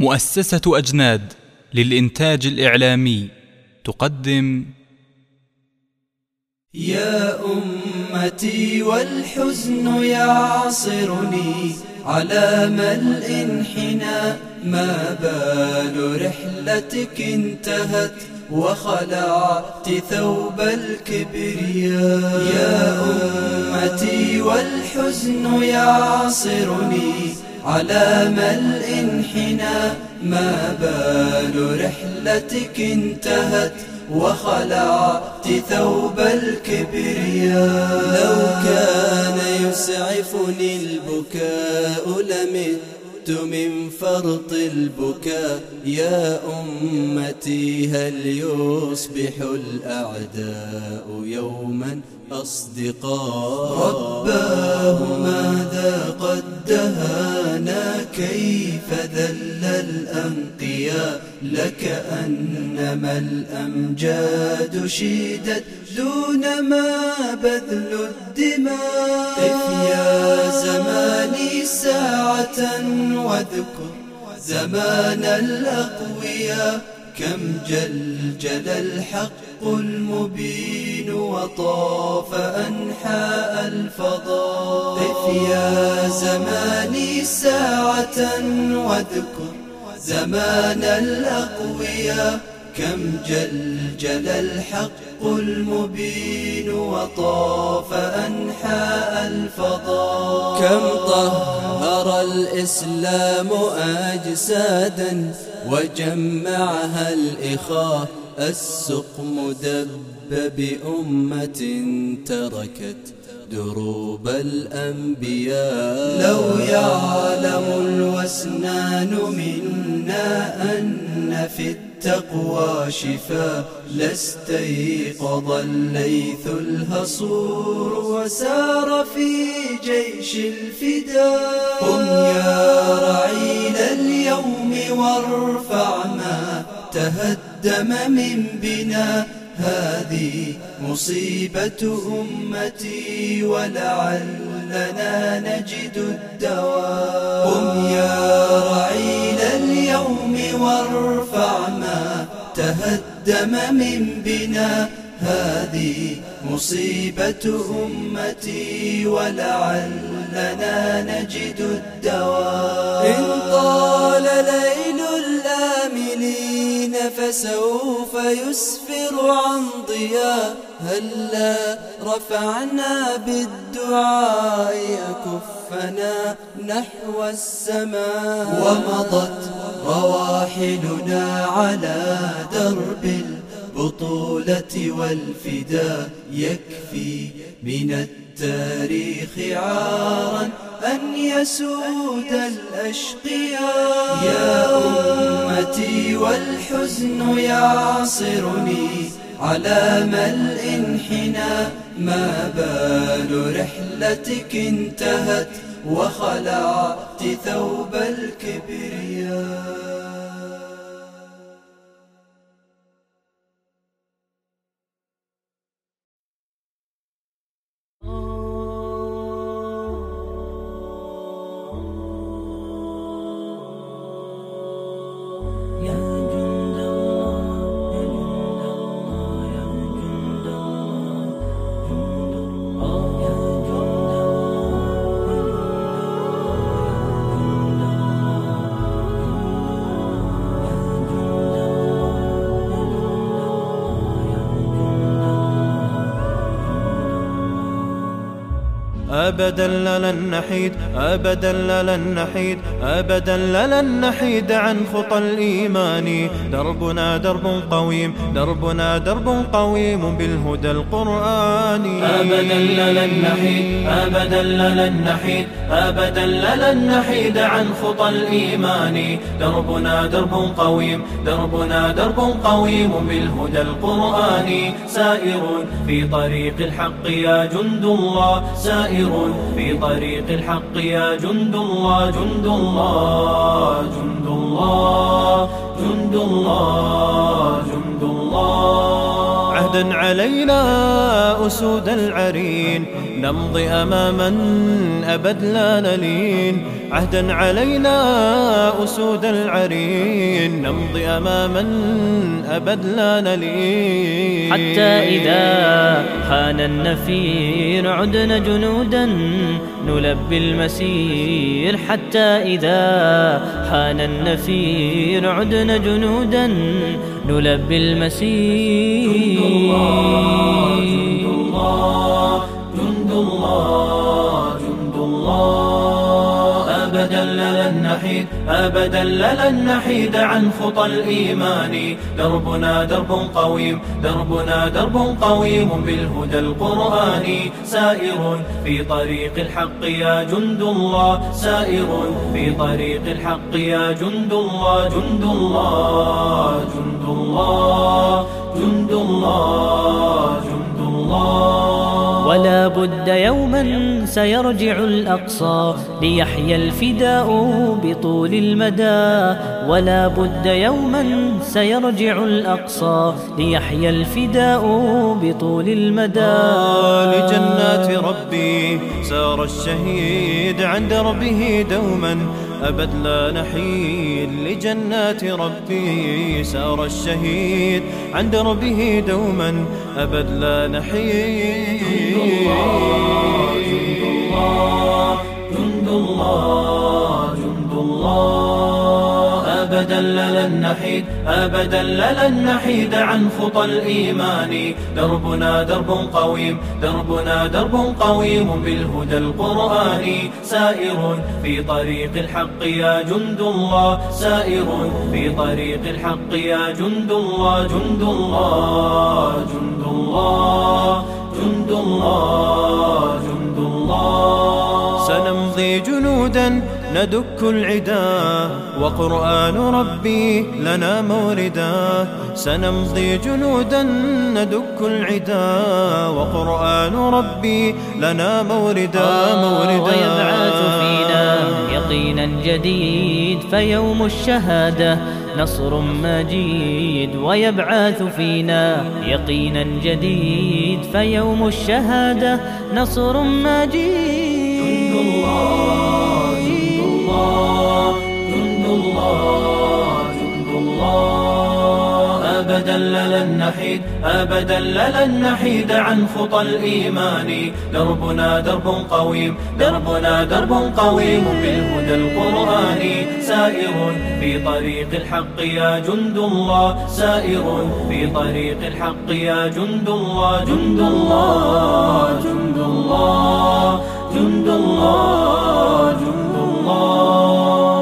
مؤسسة أجناد للإنتاج الإعلامي تقدم يا أمتي والحزن يعصرني على ملء انحنى ما بال رحلتك انتهت وخلعت ثوب الكبرياء. يا أمتي والحزن يعصرني على ملء انحنى ما بال رحلتك انتهت وخلعت ثوب الكبرياء. لو كان يسعفني البكاء لمت من فرط البكاء. يا أمتي هل يصبح الأعداء يوما أصدقاء رباه ماذا قد دهانا كيف ذل الأنقياء. لكأنما الأمجاد شيدت دون ما بذل الدماء. يا زماني ساعة واذكر زمان الأقوياء. كم جلجل الحق المبين وطاف أنحاء الفضاء. قف يا زماني ساعة واذكر زمان الأقوياء. كم جلجل الحق المبين وطاف أنحاء الفضاء. كم طهر الإسلام أجسادا وجمعها الإخاء. السقم دب بأمة تركت دروب الأنبياء. لو يعلم الوسنان منا أن في التقوى شفاء لاستيقظ الليث الهصور وسار في جيش الفداء. قم يا رعيل اليوم وارفع ما تهدم من بنا هذه مصيبة أمتي ولعلنا نجد الدواء. قم يا رعيل اليوم وارفع ما تهدم من بنا. هذه مصيبة أمتي ولعلنا نجد الدواء. إن طال ليل فسوف يسفر عن ضياء. هلا رفعنا بالدعاء كفنا نحو السماء. ومضت رواحلنا على درب البطولة والفداء. يكفي من التاريخ عارا أن يسود الأشقياء. يا أمتي والحزن يعصرني على ملء انحنى ما بال رحلتك انتهت وخلعت ثوب الكبرياء. أبدا لن نحيد أبدا لن نحيد أبدا لن نحيد عن خطى الإيمان. دربنا درب قويم دربنا درب قويم بالهدى القرآني أبدا لن نحيد أبدا لن نحيد أبدا لن نحيد عن خطى الإيمان. دربنا درب قويم دربنا درب قويم بالهدى القرآني سائر في طريق الحق يا جند الله سائر في طريق الحق يا جند الله جند الله جند الله جند الله جند الله. عهدا علينا أسود العرين نمضي أماما أبد لا نلين. عهدا علينا أسود العرين. نمضي أماما أبد لا نلين. حتى إذا حان النفير عدنا جنودا نلبي المسير. حتى إذا حان النفير عدنا جنودا نلبي المسير. جند الله جند الله. الله جند الله أبدا لن نحيد أبدا لن نحيد عن خطى الإيمان. دربنا درب قويم دربنا درب قويم بالهدى القرآني سائر في طريق الحق يا جند الله سائر في طريق الحق يا جند الله جند الله جند الله جند الله بد يوما سيرجع الأقصى ليحيى الفداء بطول المدى. ولا بد يوما سيرجع الأقصى ليحيى الفداء بطول المدى. لجنات ربي سار الشهيد عن دربه دوما. أبد لا نحيد لجنات ربي سار الشهيد عن دربه دوما أبد لا نحيد جند الله جند الله جند الله. أبدا لن نحيد أبدا لن نحيد عن خطى الإيمان. دربنا درب قويم دربنا درب قويم بالهدى القرآني سائر في طريق الحق يا جند الله سائر في طريق الحق يا جند الله جند الله جند الله جند الله جند الله. سنمضي جنودا ندك العدا وقرآن ربي لنا موردا. سنمضي جنودا ندك العدا وقرآن ربي لنا موردا. موردا ويبعث فينا يقينا جديد فيوم الشهادة نصر مجيد. ويبعث فينا يقينا جديد فيوم الشهادة نصر مجيد. جند الله. أبدا لن نحيد أبدا لن نحيد عن خطى الإيمان. دربنا درب قويم دربنا درب قويم بالهدى القرآني سائر في طريق الحق يا جند الله سائر في طريق الحق يا جند الله جند الله جند الله جند الله جند الله.